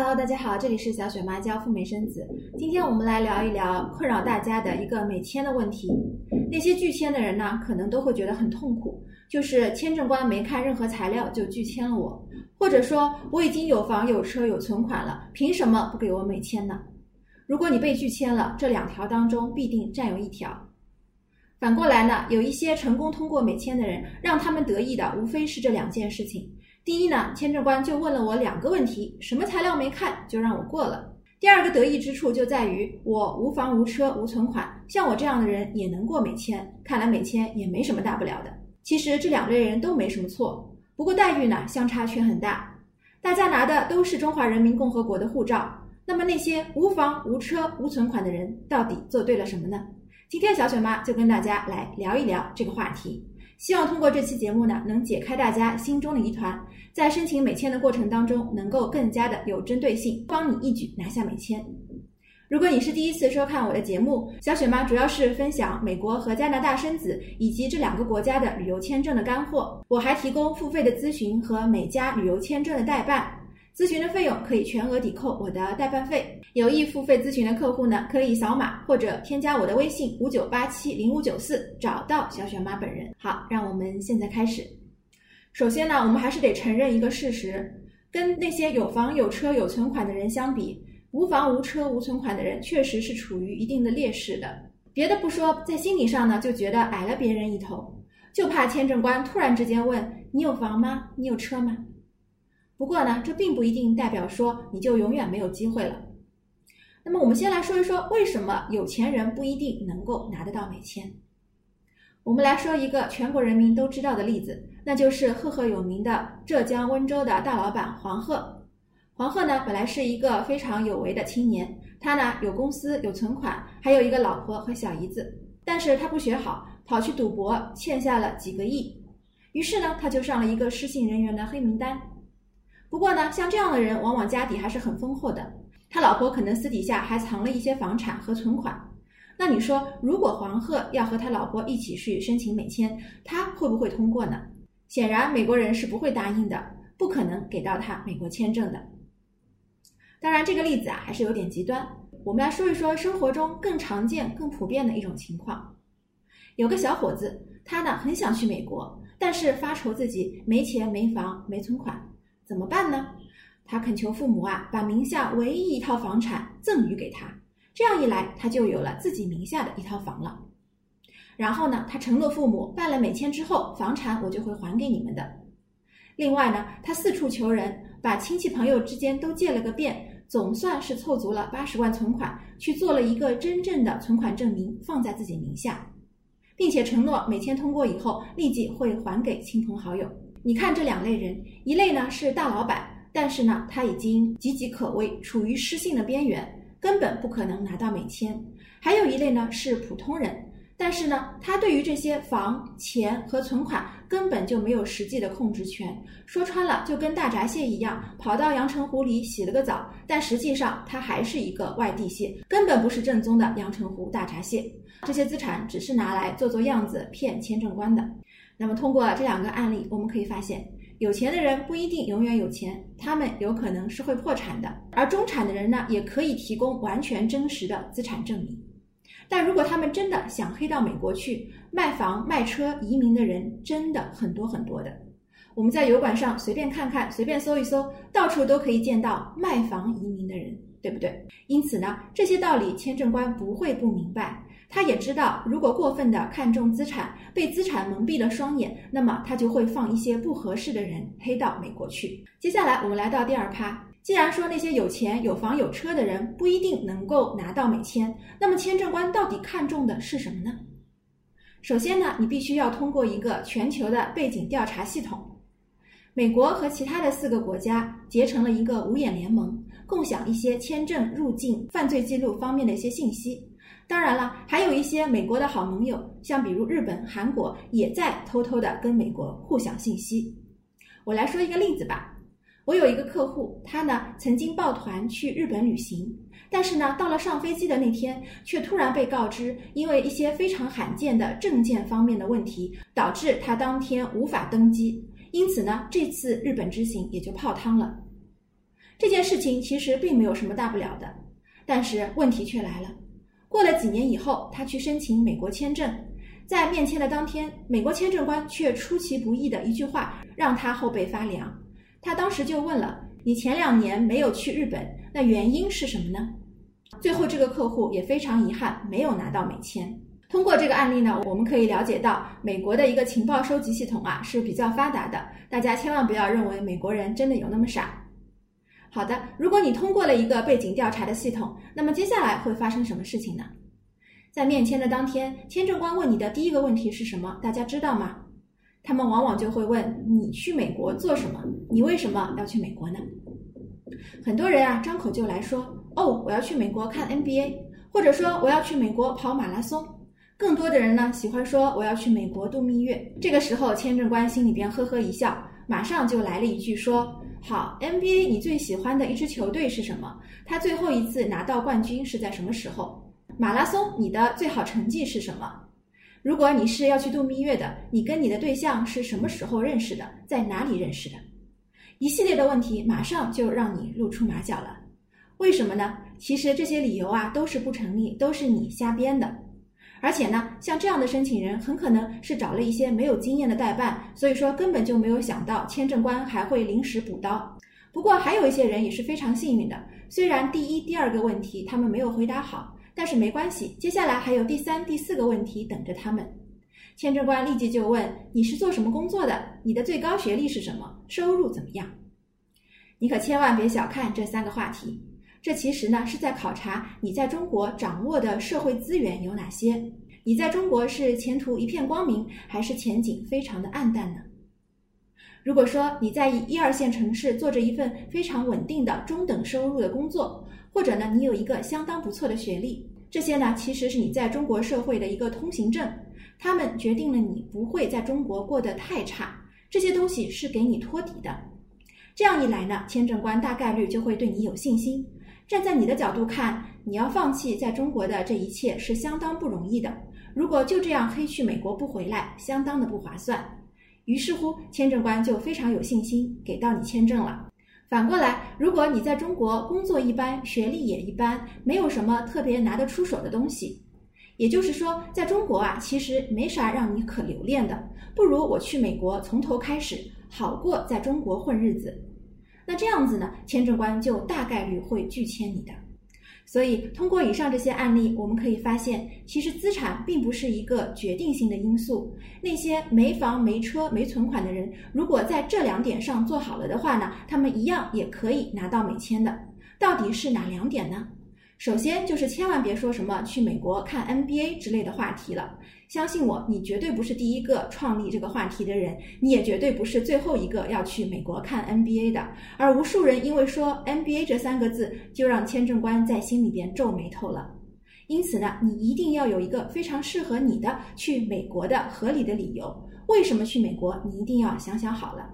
Hello，大家好，这里是小雪妈教赴美生子。今天我们来聊一聊困扰大家的一个美签的问题。那些拒签的人呢，可能都会觉得很痛苦，就是签证官没看任何材料就拒签了我，或者说我已经有房有车有存款了，凭什么不给我美签呢？如果你被拒签了，这两条当中必定占有一条。反过来呢，有一些成功通过美签的人，让他们得意的无非是这两件事情。第一呢，签证官就问了我两个问题，什么材料没看就让我过了。第二个得意之处就在于我无房无车无存款，像我这样的人也能过美签，看来美签也没什么大不了的。其实这两类人都没什么错，不过待遇呢相差却很大。大家拿的都是中华人民共和国的护照，那么那些无房无车无存款的人到底做对了什么呢？今天小雪妈就跟大家来聊一聊这个话题。希望通过这期节目呢，能解开大家心中的疑团，在申请美签的过程当中，能够更加的有针对性，帮你一举拿下美签。如果你是第一次收看我的节目，小雪妈主要是分享美国和加拿大生子以及这两个国家的旅游签证的干货，我还提供付费的咨询和美加旅游签证的代办。咨询的费用可以全额抵扣我的代办费。有意付费咨询的客户呢，可以扫码或者添加我的微信五九八七零五九四，找到小雪妈本人。好，让我们现在开始。首先呢，我们还是得承认一个事实，跟那些有房有车有存款的人相比，无房无车无存款的人确实是处于一定的劣势的。别的不说，在心理上呢，就觉得矮了别人一头，就怕签证官突然之间问你有房吗？你有车吗？不过呢，这并不一定代表说你就永远没有机会了。那么，我们先来说一说为什么有钱人不一定能够拿得到美签。我们来说一个全国人民都知道的例子，那就是赫赫有名的浙江温州的大老板黄鹤。黄鹤呢，本来是一个非常有为的青年，他呢有公司、有存款，还有一个老婆和小姨子。但是他不学好，跑去赌博，欠下了几个亿。于是呢，他就上了一个失信人员的黑名单。不过呢，像这样的人，往往家底还是很丰厚的。他老婆可能私底下还藏了一些房产和存款。那你说，如果黄鹤要和他老婆一起去申请美签，他会不会通过呢？显然，美国人是不会答应的，不可能给到他美国签证的。当然，这个例子啊还是有点极端。我们来说一说生活中更常见、更普遍的一种情况。有个小伙子，他呢很想去美国，但是发愁自己没钱、没房、没存款。怎么办呢？他恳求父母啊，把名下唯一一套房产赠予给他。这样一来，他就有了自己名下的一套房了。然后呢，他承诺父母，办了美签之后，房产我就会还给你们的。另外呢，他四处求人，把亲戚朋友之间都借了个遍，总算是凑足了八十万存款，去做了一个真正的存款证明，放在自己名下，并且承诺美签通过以后，立即会还给亲朋好友。你看这两类人，一类呢是大老板，但是呢他已经岌岌可危，处于失信的边缘，根本不可能拿到美签；还有一类呢是普通人，但是呢他对于这些房钱和存款根本就没有实际的控制权，说穿了就跟大闸蟹一样，跑到阳澄湖里洗了个澡，但实际上他还是一个外地蟹，根本不是正宗的阳澄湖大闸蟹。这些资产只是拿来做做样子骗签证官的。那么，通过这两个案例，我们可以发现，有钱的人不一定永远有钱，他们有可能是会破产的；而中产的人呢，也可以提供完全真实的资产证明。但如果他们真的想黑到美国去卖房卖车移民的人，真的很多很多的。我们在油管上随便看看，随便搜一搜，到处都可以见到卖房移民的人，对不对？因此呢，这些道理签证官不会不明白。他也知道，如果过分的看重资产，被资产蒙蔽了双眼，那么他就会放一些不合适的人黑到美国去。接下来，我们来到第二趴。既然说那些有钱、有房、有车的人不一定能够拿到美签，那么签证官到底看重的是什么呢？首先呢，你必须要通过一个全球的背景调查系统。美国和其他的四个国家结成了一个五眼联盟，共享一些签证、入境、犯罪记录方面的一些信息。当然了，还有一些美国的好盟友，像比如日本、韩国，也在偷偷的跟美国互享信息。我来说一个例子吧。我有一个客户，他呢曾经抱团去日本旅行，但是呢到了上飞机的那天，却突然被告知，因为一些非常罕见的证件方面的问题，导致他当天无法登机，因此呢这次日本之行也就泡汤了。这件事情其实并没有什么大不了的，但是问题却来了。过了几年以后，他去申请美国签证，在面签的当天，美国签证官却出其不意的一句话让他后背发凉。他当时就问了：“你前两年没有去日本，那原因是什么呢？”最后，这个客户也非常遗憾没有拿到美签。通过这个案例呢，我们可以了解到美国的一个情报收集系统啊是比较发达的，大家千万不要认为美国人真的有那么傻。好的，如果你通过了一个背景调查的系统，那么接下来会发生什么事情呢？在面签的当天，签证官问你的第一个问题是什么？大家知道吗？他们往往就会问你去美国做什么？你为什么要去美国呢？很多人啊张口就来说，哦，我要去美国看 NBA，或者说我要去美国跑马拉松。更多的人呢喜欢说我要去美国度蜜月。这个时候，签证官心里边呵呵一笑，马上就来了一句说：“好，NBA 你最喜欢的一支球队是什么？他最后一次拿到冠军是在什么时候？马拉松你的最好成绩是什么？如果你是要去度蜜月的，你跟你的对象是什么时候认识的？在哪里认识的？一系列的问题马上就让你露出马脚了。为什么呢？其实这些理由啊都是不成立，都是你瞎编的。”而且呢，像这样的申请人很可能是找了一些没有经验的代办，所以说根本就没有想到签证官还会临时补刀。不过还有一些人也是非常幸运的，虽然第一、第二个问题他们没有回答好，但是没关系，接下来还有第三、第四个问题等着他们。签证官立即就问：“你是做什么工作的？你的最高学历是什么？收入怎么样？”你可千万别小看这三个话题。这其实呢是在考察你在中国掌握的社会资源有哪些。你在中国是前途一片光明，还是前景非常的暗淡呢？如果说你在一二线城市做着一份非常稳定的中等收入的工作，或者呢你有一个相当不错的学历，这些呢其实是你在中国社会的一个通行证，他们决定了你不会在中国过得太差。这些东西是给你托底的。这样一来呢，签证官大概率就会对你有信心。站在你的角度看，你要放弃在中国的这一切是相当不容易的。如果就这样黑去美国不回来，相当的不划算。于是乎，签证官就非常有信心给到你签证了。反过来，如果你在中国工作一般，学历也一般，没有什么特别拿得出手的东西，也就是说，在中国啊，其实没啥让你可留恋的，不如我去美国从头开始，好过在中国混日子。那这样子呢，签证官就大概率会拒签你的。所以，通过以上这些案例，我们可以发现，其实资产并不是一个决定性的因素。那些没房、没车、没存款的人，如果在这两点上做好了的话呢，他们一样也可以拿到美签的。到底是哪两点呢？首先就是千万别说什么去美国看 NBA 之类的话题了。相信我，你绝对不是第一个创立这个话题的人，你也绝对不是最后一个要去美国看 NBA 的。而无数人因为说 NBA 这三个字，就让签证官在心里边皱眉头了。因此呢，你一定要有一个非常适合你的去美国的合理的理由。为什么去美国？你一定要想想好了。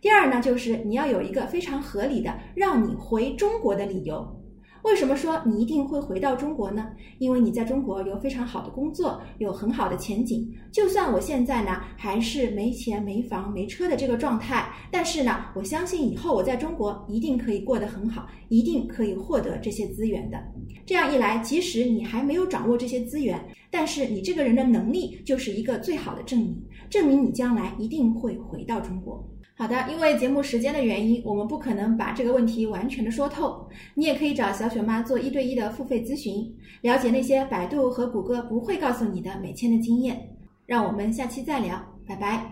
第二呢，就是你要有一个非常合理的让你回中国的理由。为什么说你一定会回到中国呢？因为你在中国有非常好的工作，有很好的前景。就算我现在呢还是没钱、没房、没车的这个状态，但是呢，我相信以后我在中国一定可以过得很好，一定可以获得这些资源的。这样一来，即使你还没有掌握这些资源，但是你这个人的能力就是一个最好的证明，证明你将来一定会回到中国。好的，因为节目时间的原因，我们不可能把这个问题完全的说透。你也可以找小雪妈做一对一的付费咨询，了解那些百度和谷歌不会告诉你的美签的经验。让我们下期再聊，拜拜。